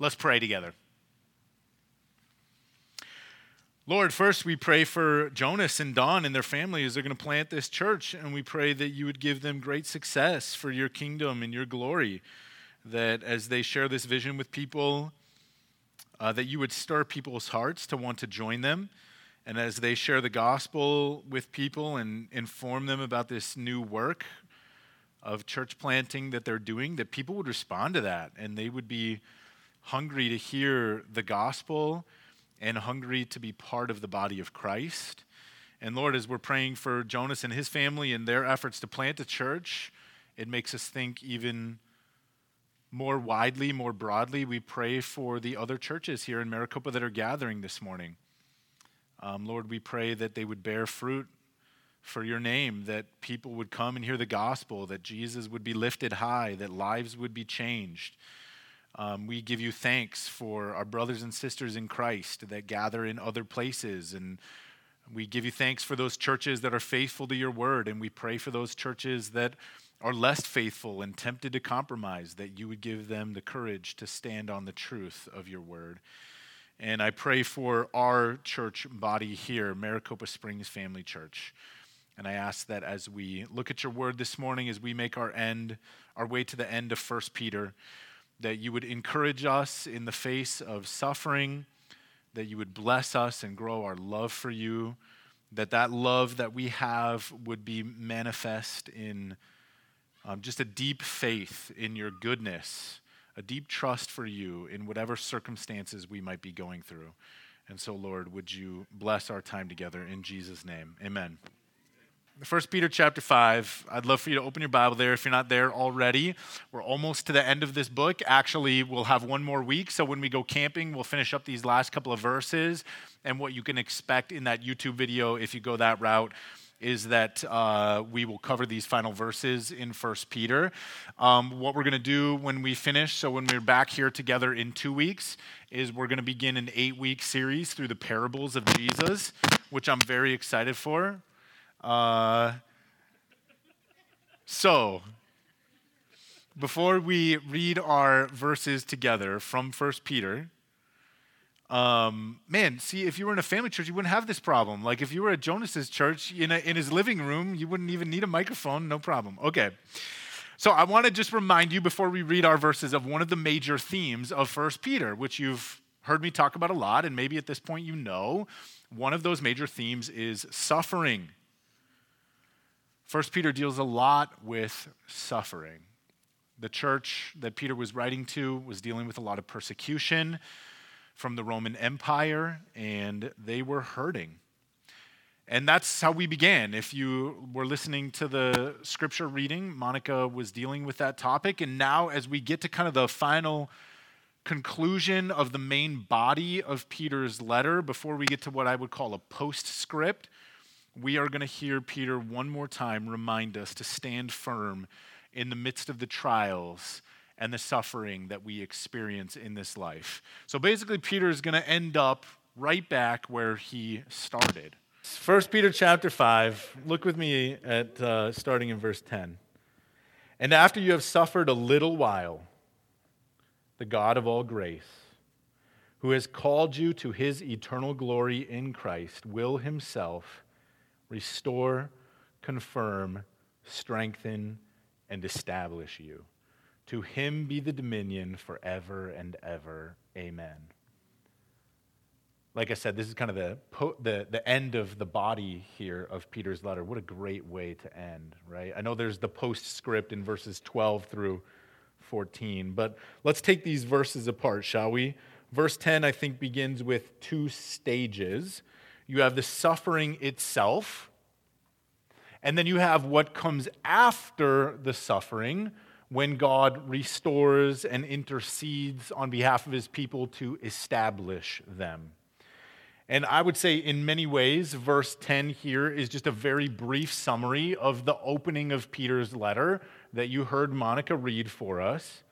Let's pray together. Lord, first we pray for Jonas and Don and their family as they're going to plant this church, and we pray that you would give them great success for your kingdom and your glory. That as they share this vision with people, uh, that you would stir people's hearts to want to join them. And as they share the gospel with people and inform them about this new work of church planting that they're doing, that people would respond to that and they would be hungry to hear the gospel and hungry to be part of the body of Christ. And Lord, as we're praying for Jonas and his family and their efforts to plant a church, it makes us think even more widely, more broadly. We pray for the other churches here in Maricopa that are gathering this morning. Um, Lord, we pray that they would bear fruit for your name, that people would come and hear the gospel, that Jesus would be lifted high, that lives would be changed. Um, we give you thanks for our brothers and sisters in Christ that gather in other places. And we give you thanks for those churches that are faithful to your word. And we pray for those churches that are less faithful and tempted to compromise, that you would give them the courage to stand on the truth of your word. And I pray for our church body here, Maricopa Springs Family Church. And I ask that as we look at your word this morning, as we make our end, our way to the end of 1 Peter, that you would encourage us in the face of suffering, that you would bless us and grow our love for you, that that love that we have would be manifest in um, just a deep faith in your goodness, a deep trust for you in whatever circumstances we might be going through. And so, Lord, would you bless our time together in Jesus' name? Amen. First Peter chapter 5. I'd love for you to open your Bible there if you're not there already. We're almost to the end of this book. Actually, we'll have one more week. So when we go camping, we'll finish up these last couple of verses. And what you can expect in that YouTube video, if you go that route, is that uh, we will cover these final verses in First Peter. Um, what we're going to do when we finish, so when we're back here together in two weeks, is we're going to begin an eight week series through the parables of Jesus, which I'm very excited for. Uh, so, before we read our verses together from First Peter, um, man, see, if you were in a family church, you wouldn't have this problem. Like if you were at Jonas's church in, a, in his living room, you wouldn't even need a microphone, no problem. Okay. So I want to just remind you before we read our verses of one of the major themes of First Peter, which you've heard me talk about a lot, and maybe at this point you know. One of those major themes is suffering. First Peter deals a lot with suffering. The church that Peter was writing to was dealing with a lot of persecution from the Roman Empire, and they were hurting. And that's how we began. If you were listening to the scripture reading, Monica was dealing with that topic. And now, as we get to kind of the final conclusion of the main body of Peter's letter, before we get to what I would call a postscript, we are going to hear Peter one more time remind us to stand firm in the midst of the trials and the suffering that we experience in this life. So basically, Peter is going to end up right back where he started. First Peter chapter 5, look with me at uh, starting in verse 10. And after you have suffered a little while, the God of all grace, who has called you to his eternal glory in Christ, will himself restore, confirm, strengthen, and establish you. To him be the dominion forever and ever. Amen. Like I said, this is kind of the, the, the end of the body here of Peter's letter. What a great way to end, right? I know there's the postscript in verses 12 through 14, but let's take these verses apart, shall we? Verse 10, I think, begins with two stages you have the suffering itself, and then you have what comes after the suffering when God restores and intercedes on behalf of his people to establish them. And I would say, in many ways, verse 10 here is just a very brief summary of the opening of Peter's letter that you heard Monica read for us.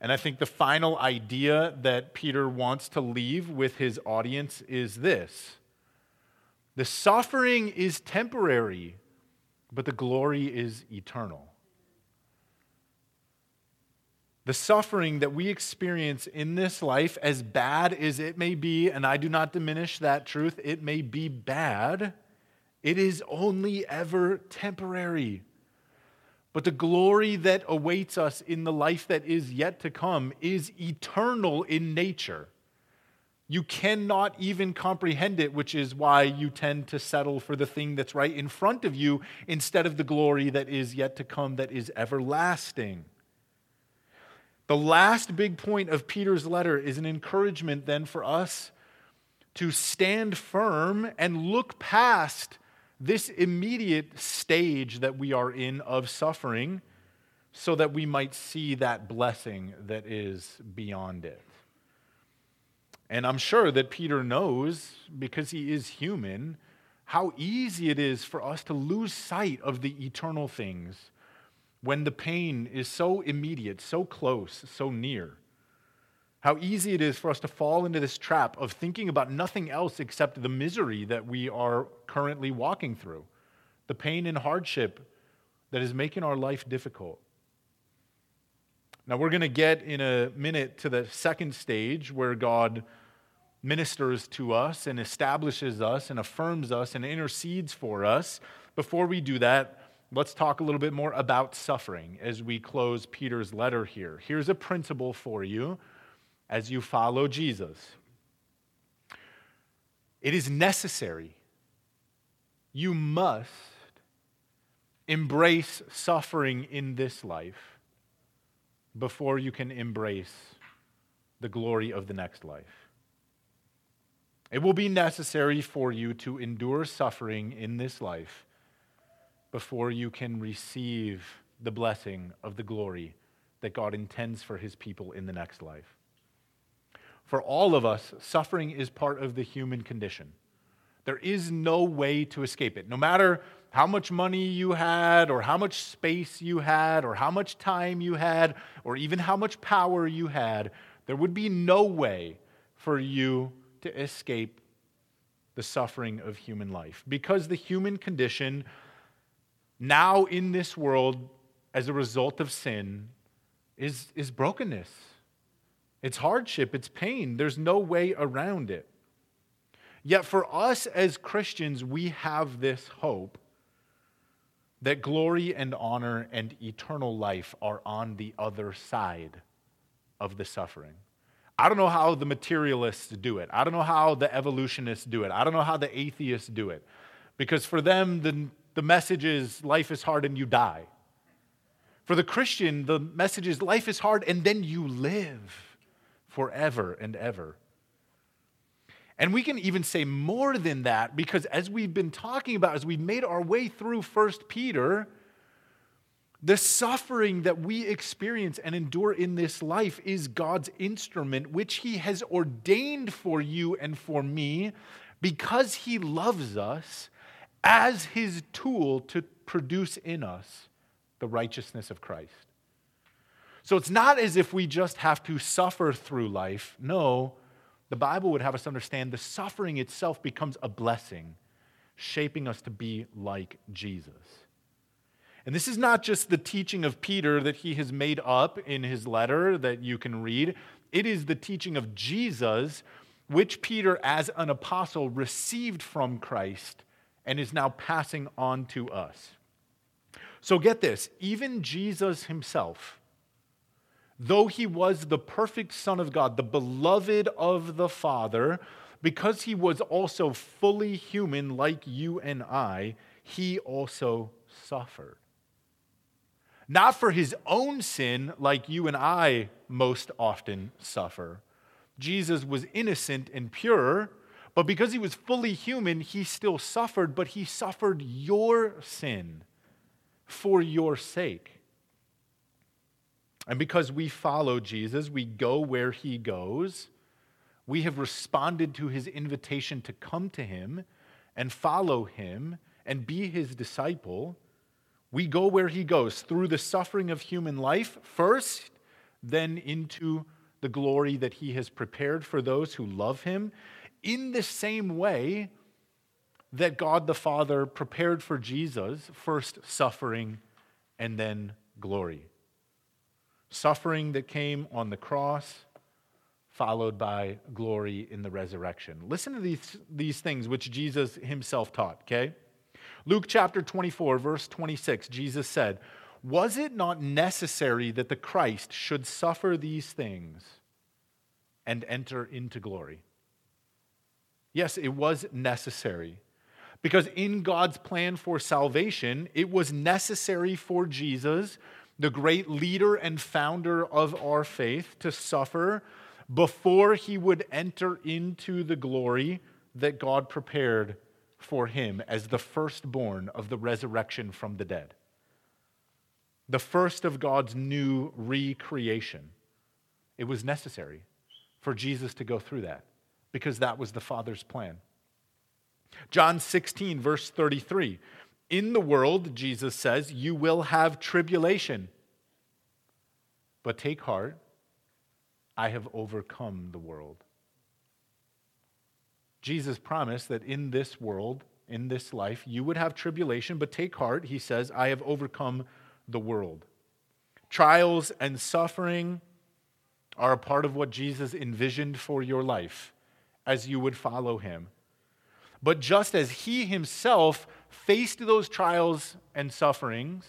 And I think the final idea that Peter wants to leave with his audience is this the suffering is temporary, but the glory is eternal. The suffering that we experience in this life, as bad as it may be, and I do not diminish that truth, it may be bad, it is only ever temporary. But the glory that awaits us in the life that is yet to come is eternal in nature. You cannot even comprehend it, which is why you tend to settle for the thing that's right in front of you instead of the glory that is yet to come, that is everlasting. The last big point of Peter's letter is an encouragement then for us to stand firm and look past this immediate stage that we are in of suffering so that we might see that blessing that is beyond it. And I'm sure that Peter knows, because he is human, how easy it is for us to lose sight of the eternal things when the pain is so immediate, so close, so near. How easy it is for us to fall into this trap of thinking about nothing else except the misery that we are currently walking through, the pain and hardship that is making our life difficult. Now, we're going to get in a minute to the second stage where God ministers to us and establishes us and affirms us and intercedes for us. Before we do that, let's talk a little bit more about suffering as we close Peter's letter here. Here's a principle for you as you follow Jesus it is necessary, you must embrace suffering in this life before you can embrace the glory of the next life. It will be necessary for you to endure suffering in this life before you can receive the blessing of the glory that God intends for his people in the next life. For all of us, suffering is part of the human condition. There is no way to escape it. No matter how much money you had, or how much space you had, or how much time you had, or even how much power you had, there would be no way for you to escape the suffering of human life. Because the human condition, now in this world, as a result of sin, is, is brokenness. It's hardship, it's pain. There's no way around it. Yet for us as Christians, we have this hope that glory and honor and eternal life are on the other side of the suffering. I don't know how the materialists do it. I don't know how the evolutionists do it. I don't know how the atheists do it. Because for them, the, the message is life is hard and you die. For the Christian, the message is life is hard and then you live forever and ever. And we can even say more than that because as we've been talking about, as we've made our way through First Peter, the suffering that we experience and endure in this life is God's instrument, which He has ordained for you and for me because He loves us as His tool to produce in us the righteousness of Christ. So it's not as if we just have to suffer through life. No, the Bible would have us understand the suffering itself becomes a blessing, shaping us to be like Jesus. And this is not just the teaching of Peter that he has made up in his letter that you can read. It is the teaching of Jesus, which Peter, as an apostle, received from Christ and is now passing on to us. So get this even Jesus himself, though he was the perfect Son of God, the beloved of the Father, because he was also fully human like you and I, he also suffered not for his own sin, like you and I most often suffer. Jesus was innocent and pure, but because he was fully human, he still suffered, but he suffered your sin for your sake. And because we follow Jesus, we go where he goes. We have responded to his invitation to come to him and follow him and be his disciple. We go where he goes through the suffering of human life first, then into the glory that he has prepared for those who love him, in the same way that God the Father prepared for Jesus, first suffering and then glory. Suffering that came on the cross, followed by glory in the resurrection. Listen to these, these things which Jesus himself taught, okay? Luke chapter 24, verse 26, Jesus said, Was it not necessary that the Christ should suffer these things and enter into glory? Yes, it was necessary. Because in God's plan for salvation, it was necessary for Jesus, the great leader and founder of our faith, to suffer before he would enter into the glory that God prepared for him as the firstborn of the resurrection from the dead. The first of God's new recreation. It was necessary for Jesus to go through that because that was the Father's plan. John 16, verse 33. In the world, Jesus says, you will have tribulation. But take heart, I have overcome the world. Jesus promised that in this world, in this life, you would have tribulation, but take heart, he says, I have overcome the world. Trials and suffering are a part of what Jesus envisioned for your life as you would follow him. But just as he himself faced those trials and sufferings,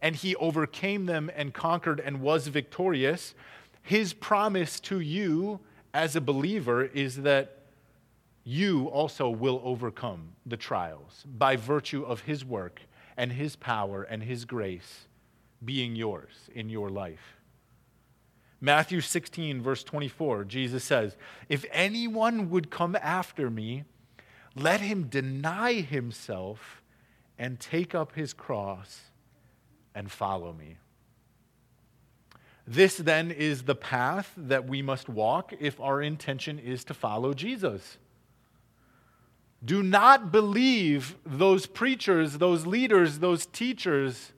and he overcame them and conquered and was victorious, his promise to you as a believer is that you also will overcome the trials by virtue of his work and his power and his grace being yours in your life. Matthew 16, verse 24, Jesus says, If anyone would come after me, let him deny himself and take up his cross and follow me. This then is the path that we must walk if our intention is to follow Jesus. Do not believe those preachers, those leaders, those teachers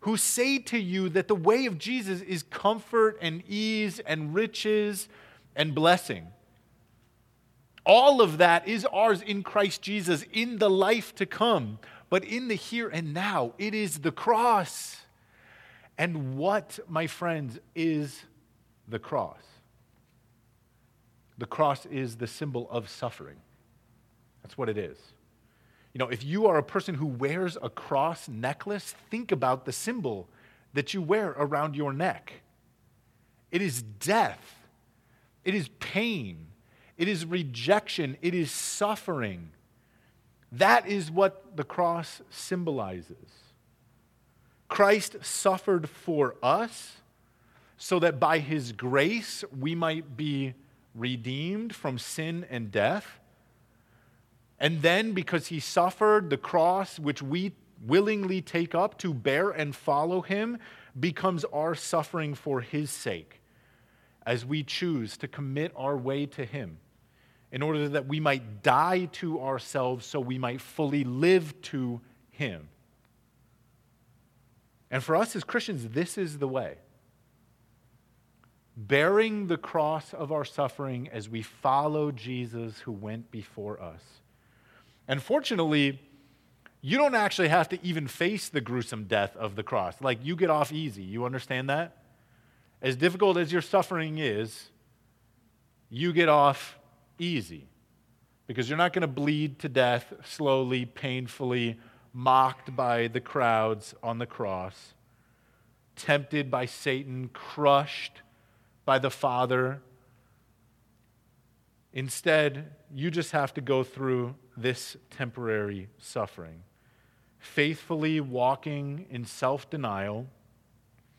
who say to you that the way of Jesus is comfort and ease and riches and blessing. All of that is ours in Christ Jesus in the life to come, but in the here and now, it is the cross. And what, my friends, is the cross? The cross is the symbol of suffering. That's what it is. You know, if you are a person who wears a cross necklace, think about the symbol that you wear around your neck. It is death, it is pain, it is rejection, it is suffering. That is what the cross symbolizes. Christ suffered for us so that by his grace we might be redeemed from sin and death and then, because he suffered, the cross, which we willingly take up to bear and follow him, becomes our suffering for his sake as we choose to commit our way to him in order that we might die to ourselves so we might fully live to him. And for us as Christians, this is the way. Bearing the cross of our suffering as we follow Jesus who went before us. And fortunately, you don't actually have to even face the gruesome death of the cross. Like, you get off easy. You understand that? As difficult as your suffering is, you get off easy because you're not going to bleed to death slowly, painfully, mocked by the crowds on the cross, tempted by Satan, crushed by the Father. Instead, you just have to go through this temporary suffering. Faithfully walking in self denial,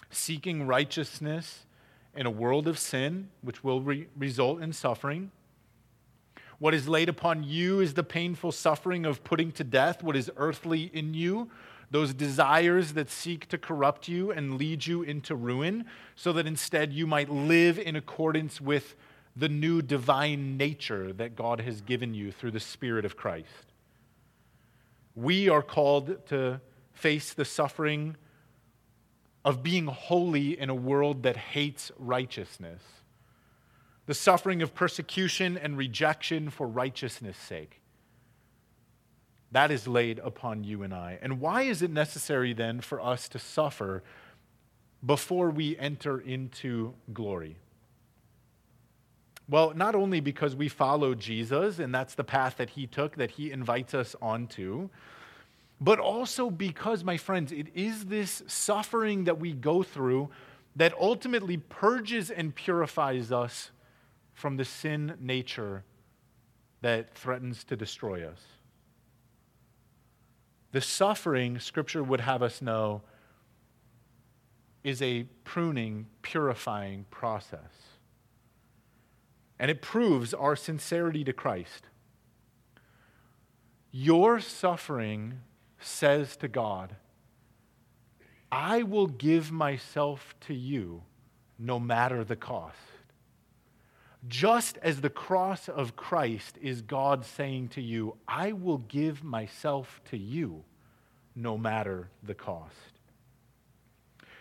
seeking righteousness in a world of sin, which will re- result in suffering. What is laid upon you is the painful suffering of putting to death what is earthly in you, those desires that seek to corrupt you and lead you into ruin, so that instead you might live in accordance with the new divine nature that God has given you through the Spirit of Christ. We are called to face the suffering of being holy in a world that hates righteousness, the suffering of persecution and rejection for righteousness' sake. That is laid upon you and I. And why is it necessary then for us to suffer before we enter into glory? Well, not only because we follow Jesus and that's the path that he took, that he invites us onto, but also because, my friends, it is this suffering that we go through that ultimately purges and purifies us from the sin nature that threatens to destroy us. The suffering, Scripture would have us know, is a pruning, purifying process. And it proves our sincerity to Christ. Your suffering says to God, I will give myself to you no matter the cost. Just as the cross of Christ is God saying to you, I will give myself to you no matter the cost.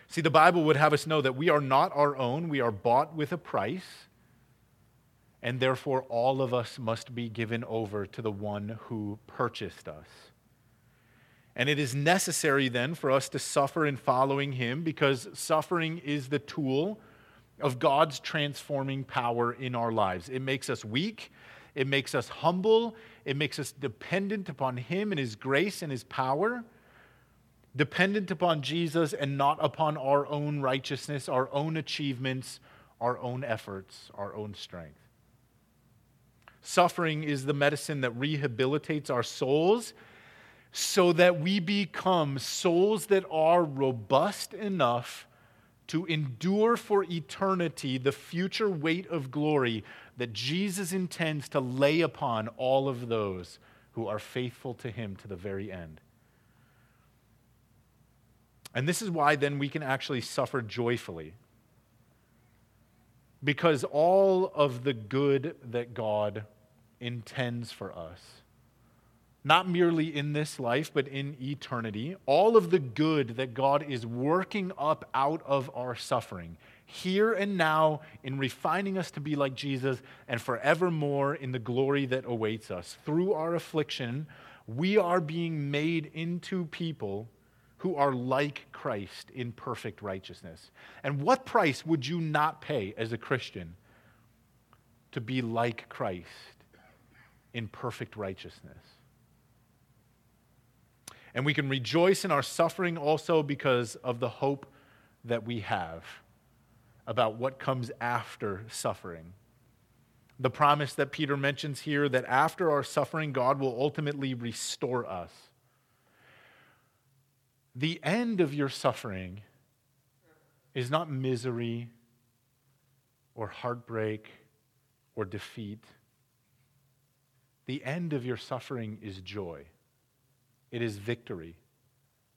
See, the Bible would have us know that we are not our own, we are bought with a price, and therefore all of us must be given over to the one who purchased us. And it is necessary then for us to suffer in following him because suffering is the tool of God's transforming power in our lives. It makes us weak, it makes us humble, it makes us dependent upon Him and His grace and His power, dependent upon Jesus and not upon our own righteousness, our own achievements, our own efforts, our own strength. Suffering is the medicine that rehabilitates our souls so that we become souls that are robust enough to endure for eternity the future weight of glory that Jesus intends to lay upon all of those who are faithful to him to the very end. And this is why then we can actually suffer joyfully. Because all of the good that God intends for us not merely in this life, but in eternity, all of the good that God is working up out of our suffering, here and now, in refining us to be like Jesus, and forevermore in the glory that awaits us. Through our affliction, we are being made into people who are like Christ in perfect righteousness. And what price would you not pay as a Christian to be like Christ in perfect righteousness? And we can rejoice in our suffering also because of the hope that we have about what comes after suffering. The promise that Peter mentions here that after our suffering, God will ultimately restore us. The end of your suffering is not misery or heartbreak or defeat. The end of your suffering is joy it is victory.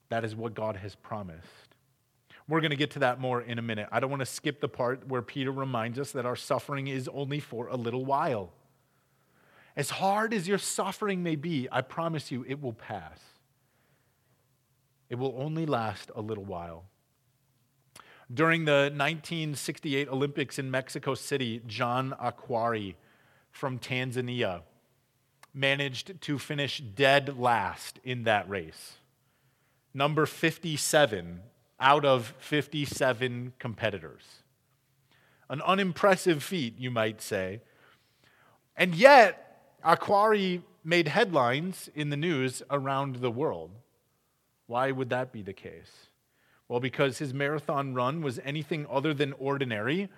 That is what God has promised. We're going to get to that more in a minute. I don't want to skip the part where Peter reminds us that our suffering is only for a little while. As hard as your suffering may be, I promise you it will pass. It will only last a little while. During the 1968 Olympics in Mexico City, John Akhwari from Tanzania managed to finish dead last in that race. Number 57 out of 57 competitors. An unimpressive feat, you might say. And yet, Akhwari made headlines in the news around the world. Why would that be the case? Well, because his marathon run was anything other than ordinary.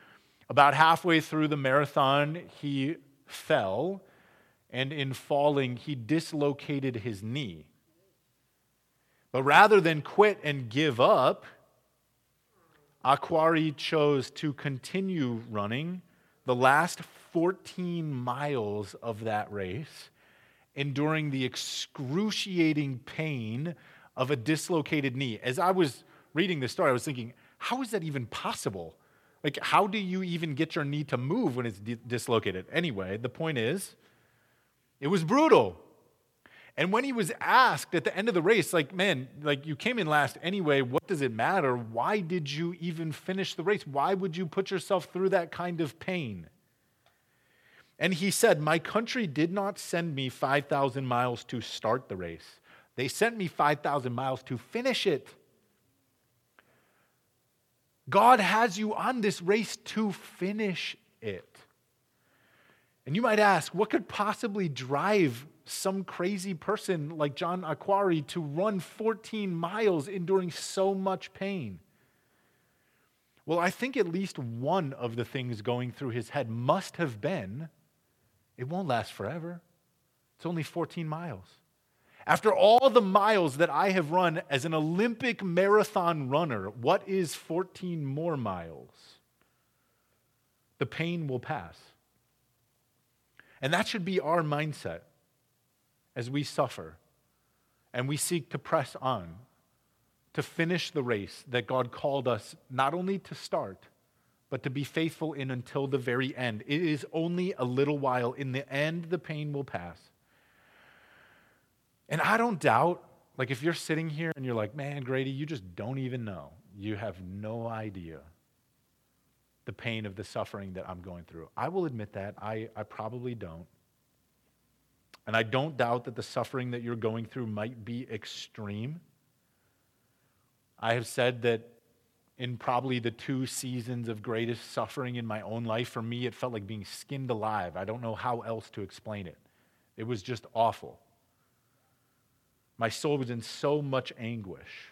About halfway through the marathon, he fell and in falling, he dislocated his knee. But rather than quit and give up, Akhwari chose to continue running the last 14 miles of that race, enduring the excruciating pain of a dislocated knee. As I was reading this story, I was thinking, how is that even possible? Like, how do you even get your knee to move when it's di- dislocated? Anyway, the point is, it was brutal. And when he was asked at the end of the race, like, man, like you came in last anyway, what does it matter? Why did you even finish the race? Why would you put yourself through that kind of pain? And he said, My country did not send me 5,000 miles to start the race, they sent me 5,000 miles to finish it. God has you on this race to finish it. And you might ask, what could possibly drive some crazy person like John Akhwari to run 14 miles enduring so much pain? Well, I think at least one of the things going through his head must have been it won't last forever. It's only 14 miles. After all the miles that I have run as an Olympic marathon runner, what is 14 more miles? The pain will pass. And that should be our mindset as we suffer and we seek to press on to finish the race that God called us not only to start, but to be faithful in until the very end. It is only a little while. In the end, the pain will pass. And I don't doubt, like, if you're sitting here and you're like, man, Grady, you just don't even know. You have no idea the pain of the suffering that I'm going through. I will admit that. I, I probably don't. And I don't doubt that the suffering that you're going through might be extreme. I have said that in probably the two seasons of greatest suffering in my own life, for me, it felt like being skinned alive. I don't know how else to explain it. It was just awful. My soul was in so much anguish.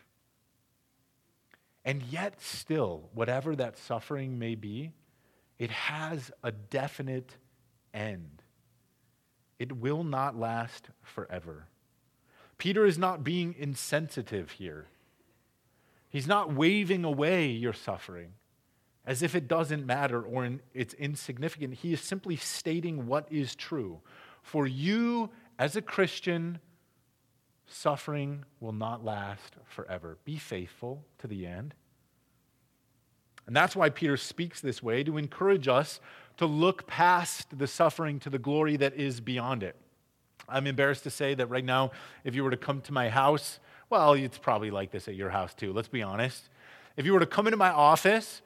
And yet, still, whatever that suffering may be, it has a definite end. It will not last forever. Peter is not being insensitive here. He's not waving away your suffering as if it doesn't matter or in, it's insignificant. He is simply stating what is true. For you, as a Christian, suffering will not last forever. Be faithful to the end. And that's why Peter speaks this way to encourage us to look past the suffering to the glory that is beyond it. I'm embarrassed to say that right now, if you were to come to my house, well, it's probably like this at your house too, let's be honest. If you were to come into my office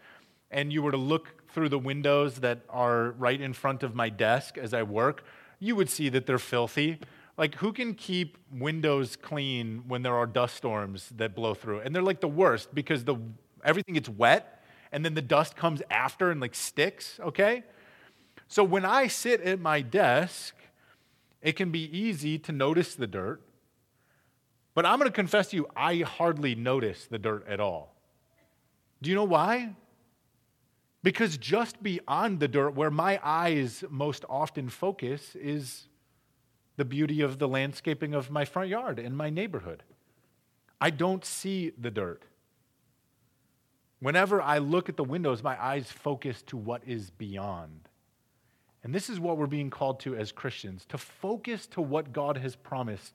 and you were to look through the windows that are right in front of my desk as I work, you would see that they're filthy. Like, who can keep windows clean when there are dust storms that blow through? And they're like the worst because the, everything gets wet and then the dust comes after and like sticks, okay? So when I sit at my desk, it can be easy to notice the dirt but I'm going to confess to you, I hardly notice the dirt at all. Do you know why? Because just beyond the dirt, where my eyes most often focus, is the beauty of the landscaping of my front yard and my neighborhood. I don't see the dirt. Whenever I look at the windows, my eyes focus to what is beyond. And this is what we're being called to as Christians to focus to what God has promised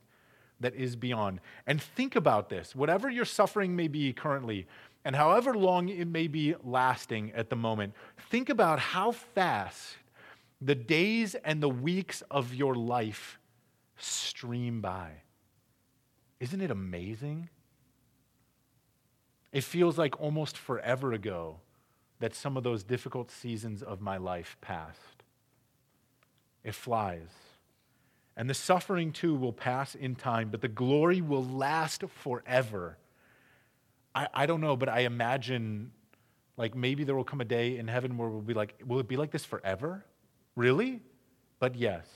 that is beyond. And think about this whatever your suffering may be currently, and however long it may be lasting at the moment, think about how fast the days and the weeks of your life stream by. Isn't it amazing? It feels like almost forever ago that some of those difficult seasons of my life passed. It flies. And the suffering too will pass in time, but the glory will last forever. I, I don't know, but I imagine like maybe there will come a day in heaven where we'll be like, will it be like this forever? Really? But yes.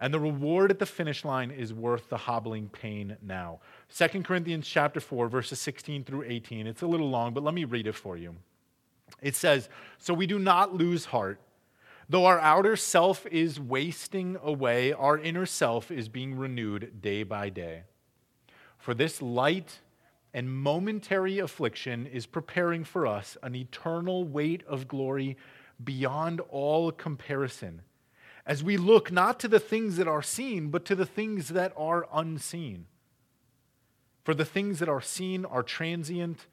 And the reward at the finish line is worth the hobbling pain now. 2 Corinthians chapter 4, verses 16 through 18. It's a little long, but let me read it for you. It says, So we do not lose heart. Though our outer self is wasting away, our inner self is being renewed day by day. For this light and momentary affliction is preparing for us an eternal weight of glory beyond all comparison, as we look not to the things that are seen, but to the things that are unseen. For the things that are seen are transient,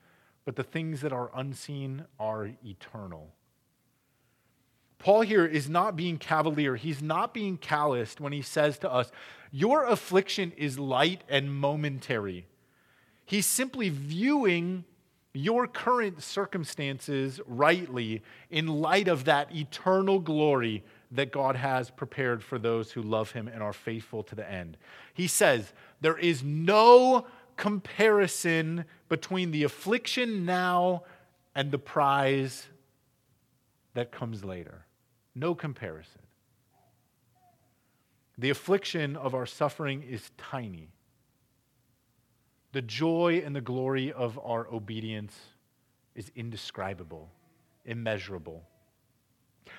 but the things that are unseen are eternal. Paul here is not being cavalier. He's not being calloused when he says to us, Your affliction is light and momentary. He's simply viewing your current circumstances rightly in light of that eternal glory that God has prepared for those who love him and are faithful to the end. He says, There is no comparison between the affliction now and the prize that comes later. No comparison. The affliction of our suffering is tiny. The joy and the glory of our obedience is indescribable, immeasurable.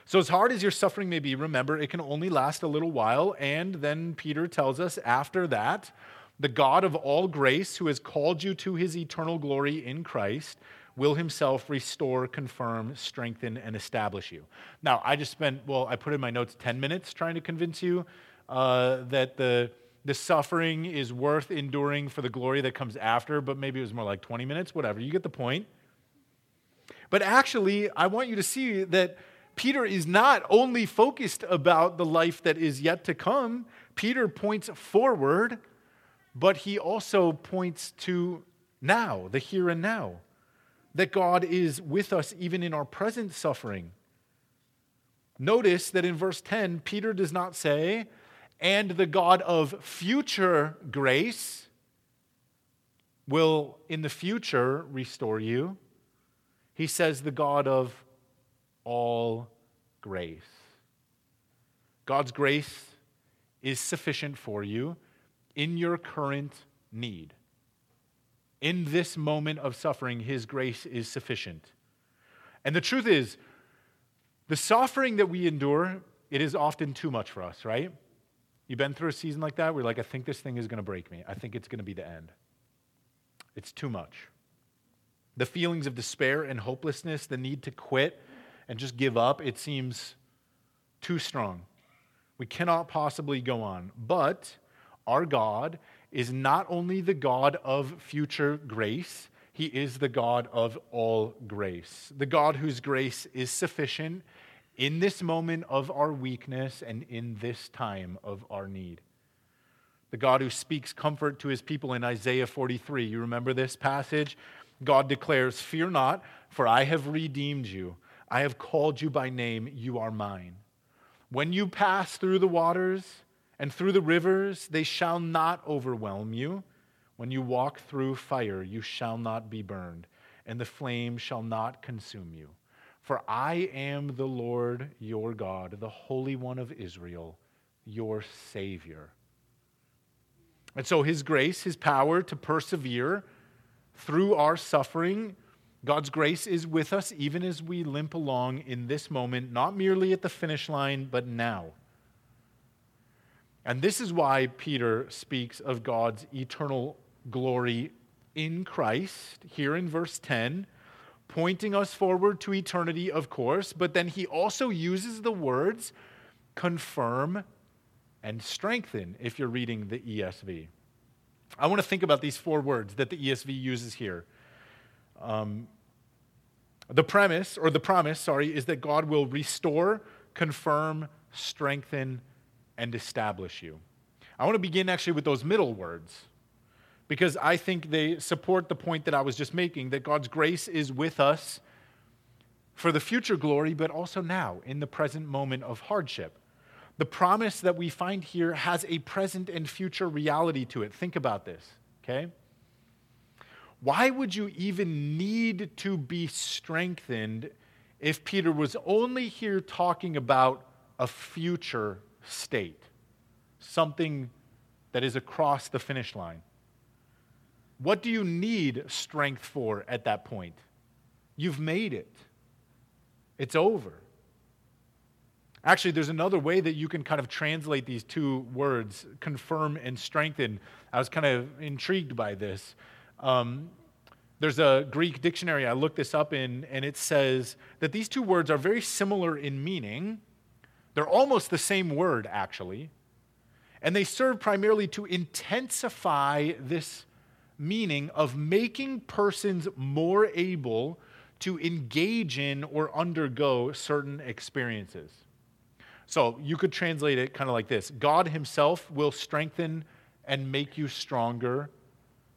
So, as hard as your suffering may be, remember it can only last a little while. And then Peter tells us after that, the God of all grace, who has called you to his eternal glory in Christ, will himself restore, confirm, strengthen, and establish you. Now, I just spent, well, I put in my notes 10 minutes trying to convince you uh, that the, the suffering is worth enduring for the glory that comes after, but maybe it was more like 20 minutes, whatever. You get the point. But actually, I want you to see that Peter is not only focused about the life that is yet to come, Peter points forward, but he also points to now, the here and now, that God is with us even in our present suffering. Notice that in verse 10, Peter does not say, and the God of future grace will in the future restore you. He says, the God of all grace. God's grace is sufficient for you in your current need. In this moment of suffering, His grace is sufficient. And the truth is, the suffering that we endure, it is often too much for us, right? You've been through a season like that where you're like, I think this thing is going to break me. I think it's going to be the end. It's too much. The feelings of despair and hopelessness, the need to quit, and just give up, it seems too strong. We cannot possibly go on. But our God is not only the God of future grace, He is the God of all grace. The God whose grace is sufficient in this moment of our weakness and in this time of our need. The God who speaks comfort to his people in Isaiah 43. You remember this passage? God declares, Fear not, for I have redeemed you. I have called you by name, you are mine. When you pass through the waters and through the rivers, they shall not overwhelm you. When you walk through fire, you shall not be burned, and the flame shall not consume you. For I am the Lord your God, the Holy One of Israel, your Savior. And so, His grace, His power to persevere through our suffering, God's grace is with us even as we limp along in this moment, not merely at the finish line, but now. And this is why Peter speaks of God's eternal glory in Christ here in verse 10, pointing us forward to eternity, of course, but then he also uses the words confirm and strengthen if you're reading the ESV. I want to think about these four words that the ESV uses here. Um, the premise, or the promise, sorry, is that God will restore, confirm, strengthen, and establish you. I want to begin actually with those middle words because I think they support the point that I was just making that God's grace is with us for the future glory, but also now in the present moment of hardship. The promise that we find here has a present and future reality to it. Think about this, okay? Why would you even need to be strengthened if Peter was only here talking about a future state, something that is across the finish line? What do you need strength for at that point? You've made it, it's over. Actually, there's another way that you can kind of translate these two words, confirm and strengthen. I was kind of intrigued by this. Um, there's a Greek dictionary I looked this up in, and it says that these two words are very similar in meaning. They're almost the same word, actually. And they serve primarily to intensify this meaning of making persons more able to engage in or undergo certain experiences. So you could translate it kind of like this God Himself will strengthen and make you stronger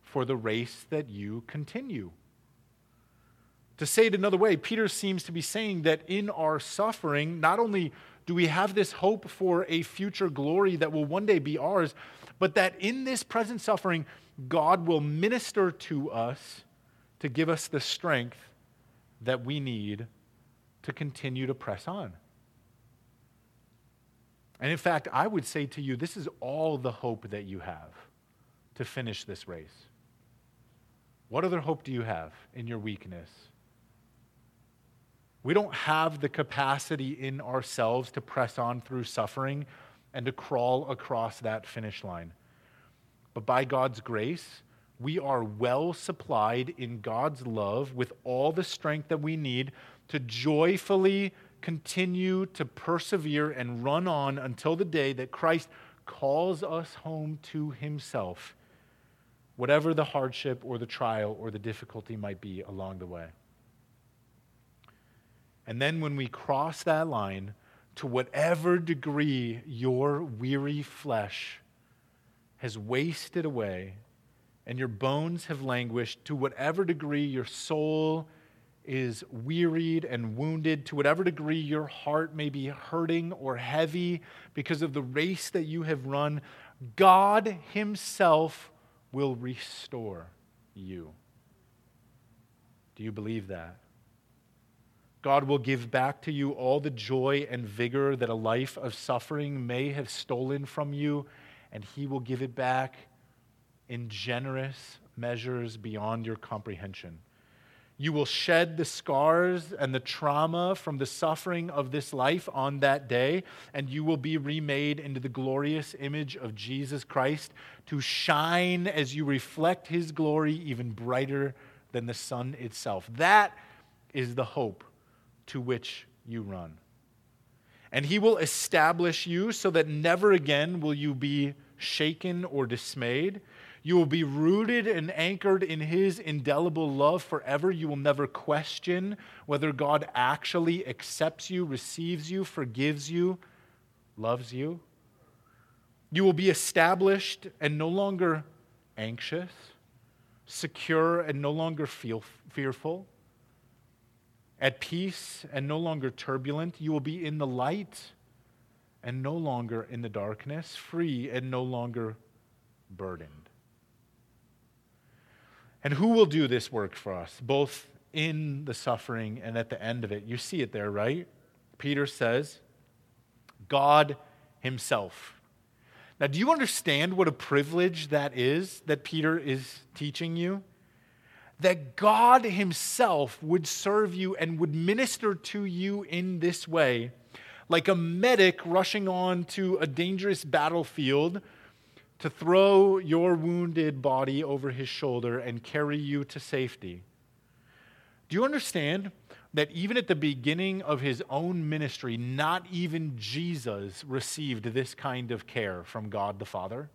for the race that you continue. To say it another way, Peter seems to be saying that in our suffering, not only do we have this hope for a future glory that will one day be ours, but that in this present suffering, God will minister to us to give us the strength that we need to continue to press on. And in fact, I would say to you, this is all the hope that you have to finish this race. What other hope do you have in your weakness? We don't have the capacity in ourselves to press on through suffering and to crawl across that finish line. But by God's grace, we are well supplied in God's love with all the strength that we need to joyfully continue to persevere and run on until the day that Christ calls us home to himself, whatever the hardship or the trial or the difficulty might be along the way. And then when we cross that line, to whatever degree your weary flesh has wasted away and your bones have languished, to whatever degree your soul is wearied and wounded, to whatever degree your heart may be hurting or heavy because of the race that you have run, God Himself will restore you. Do you believe that? God will give back to you all the joy and vigor that a life of suffering may have stolen from you, and He will give it back in generous measures beyond your comprehension. You will shed the scars and the trauma from the suffering of this life on that day, and you will be remade into the glorious image of Jesus Christ to shine as you reflect his glory even brighter than the sun itself. That is the hope to which you run. And he will establish you so that never again will you be shaken or dismayed. You will be rooted and anchored in his indelible love forever. You will never question whether God actually accepts you, receives you, forgives you, loves you. You will be established and no longer anxious, secure and no longer feel fearful at peace and no longer turbulent. You will be in the light and no longer in the darkness, free and no longer burdened. And who will do this work for us, both in the suffering and at the end of it? You see it there, right? Peter says, God Himself. Now, do you understand what a privilege that is that Peter is teaching you? that God Himself would serve you and would minister to you in this way, like a medic rushing on to a dangerous battlefield to throw your wounded body over his shoulder and carry you to safety. Do you understand that even at the beginning of his own ministry, not even Jesus received this kind of care from God the Father?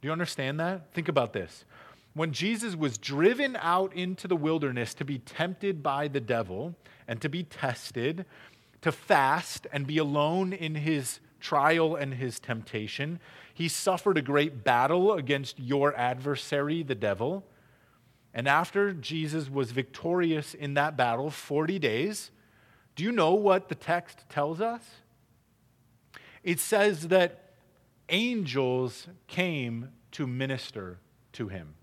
Do you understand that? Think about this when Jesus was driven out into the wilderness to be tempted by the devil and to be tested, to fast and be alone in his trial and his temptation, he suffered a great battle against your adversary, the devil. And after Jesus was victorious in that battle, 40 days, do you know what the text tells us? It says that angels came to minister to him.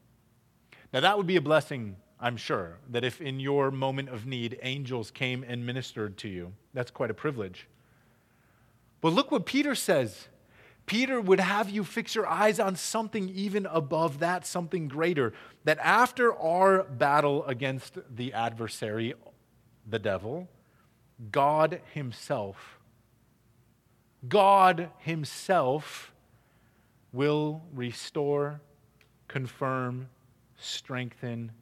Now, that would be a blessing, I'm sure, that if in your moment of need angels came and ministered to you. That's quite a privilege. But look what Peter says. Peter would have you fix your eyes on something even above that, something greater. That after our battle against the adversary, the devil, God Himself, God Himself will restore, confirm, strengthen,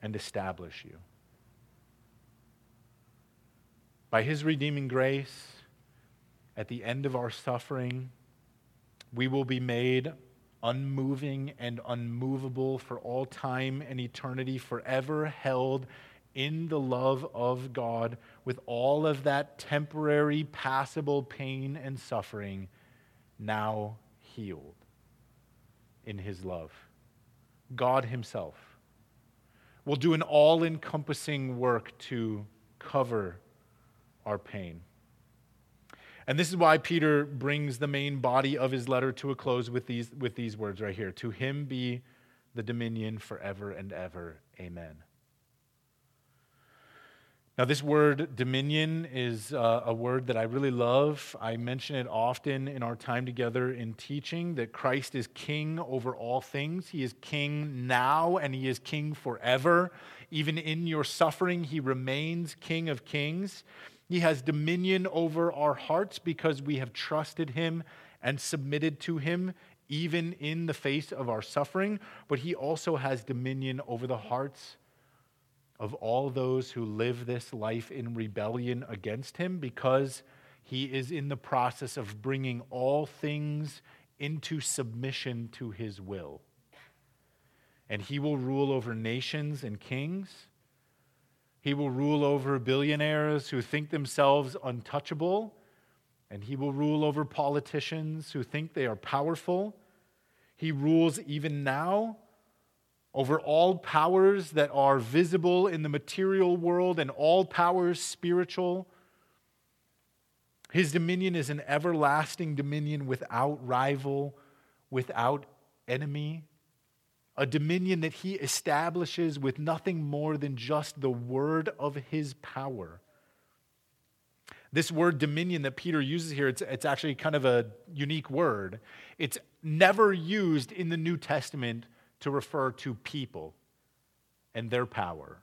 and establish you. By His redeeming grace, at the end of our suffering, we will be made unmoving and unmovable for all time and eternity, forever held in the love of God with all of that temporary, passable pain and suffering now healed in His love. God Himself will do an all encompassing work to cover our pain. And this is why Peter brings the main body of his letter to a close with these, with these words right here To him be the dominion forever and ever. Amen. Now, this word dominion is uh, a word that I really love. I mention it often in our time together in teaching that Christ is king over all things. He is king now and he is king forever. Even in your suffering, he remains king of kings. He has dominion over our hearts because we have trusted him and submitted to him, even in the face of our suffering. But he also has dominion over the hearts of all those who live this life in rebellion against him because he is in the process of bringing all things into submission to his will. And he will rule over nations and kings. He will rule over billionaires who think themselves untouchable. And he will rule over politicians who think they are powerful. He rules even now over all powers that are visible in the material world and all powers spiritual. His dominion is an everlasting dominion without rival, without enemy, a dominion that he establishes with nothing more than just the word of his power. This word dominion that Peter uses here, it's, it's actually kind of a unique word. It's never used in the New Testament to refer to people and their power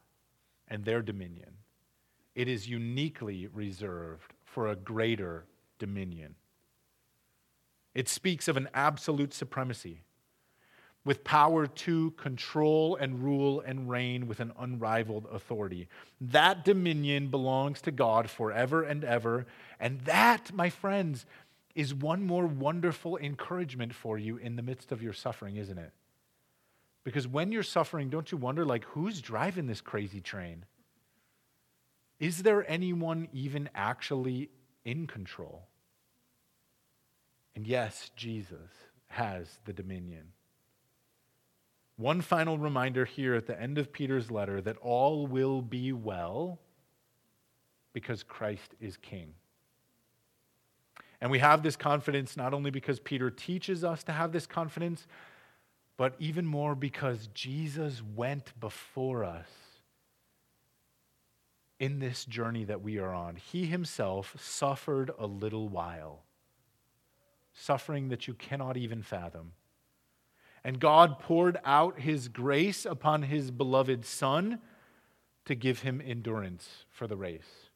and their dominion. It is uniquely reserved for a greater dominion. It speaks of an absolute supremacy with power to control and rule and reign with an unrivaled authority. That dominion belongs to God forever and ever. And that, my friends, is one more wonderful encouragement for you in the midst of your suffering, isn't it? Because when you're suffering, don't you wonder, like, who's driving this crazy train? Is there anyone even actually in control? And yes, Jesus has the dominion. One final reminder here at the end of Peter's letter that all will be well because Christ is king. And we have this confidence not only because Peter teaches us to have this confidence, but even more because Jesus went before us in this journey that we are on. He himself suffered a little while, suffering that you cannot even fathom. And God poured out his grace upon his beloved Son to give him endurance for the race.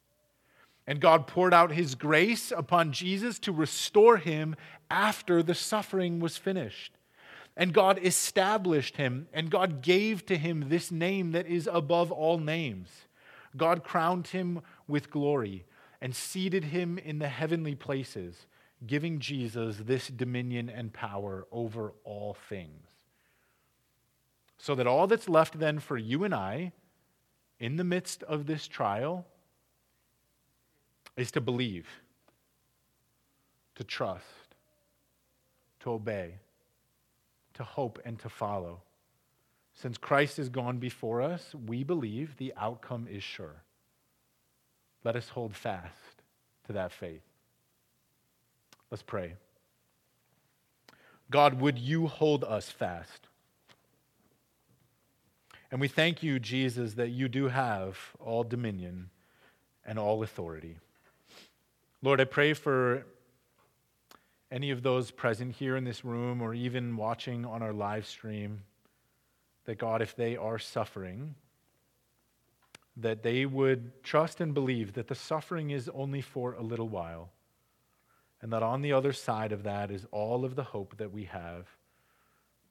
And God poured out his grace upon Jesus to restore him after the suffering was finished. And God established him, and God gave to him this name that is above all names. God crowned him with glory and seated him in the heavenly places, giving Jesus this dominion and power over all things. So that all that's left then for you and I in the midst of this trial is to believe, to trust, to obey to hope and to follow. Since Christ has gone before us, we believe the outcome is sure. Let us hold fast to that faith. Let's pray. God, would you hold us fast? And we thank you, Jesus, that you do have all dominion and all authority. Lord, I pray for any of those present here in this room or even watching on our live stream, that God, if they are suffering, that they would trust and believe that the suffering is only for a little while, and that on the other side of that is all of the hope that we have,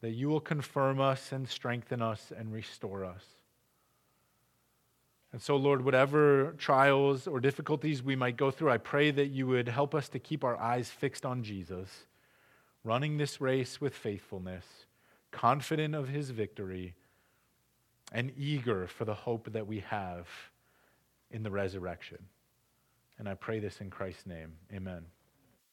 that you will confirm us and strengthen us and restore us. And so, Lord, whatever trials or difficulties we might go through, I pray that you would help us to keep our eyes fixed on Jesus, running this race with faithfulness, confident of his victory, and eager for the hope that we have in the resurrection. And I pray this in Christ's name. Amen.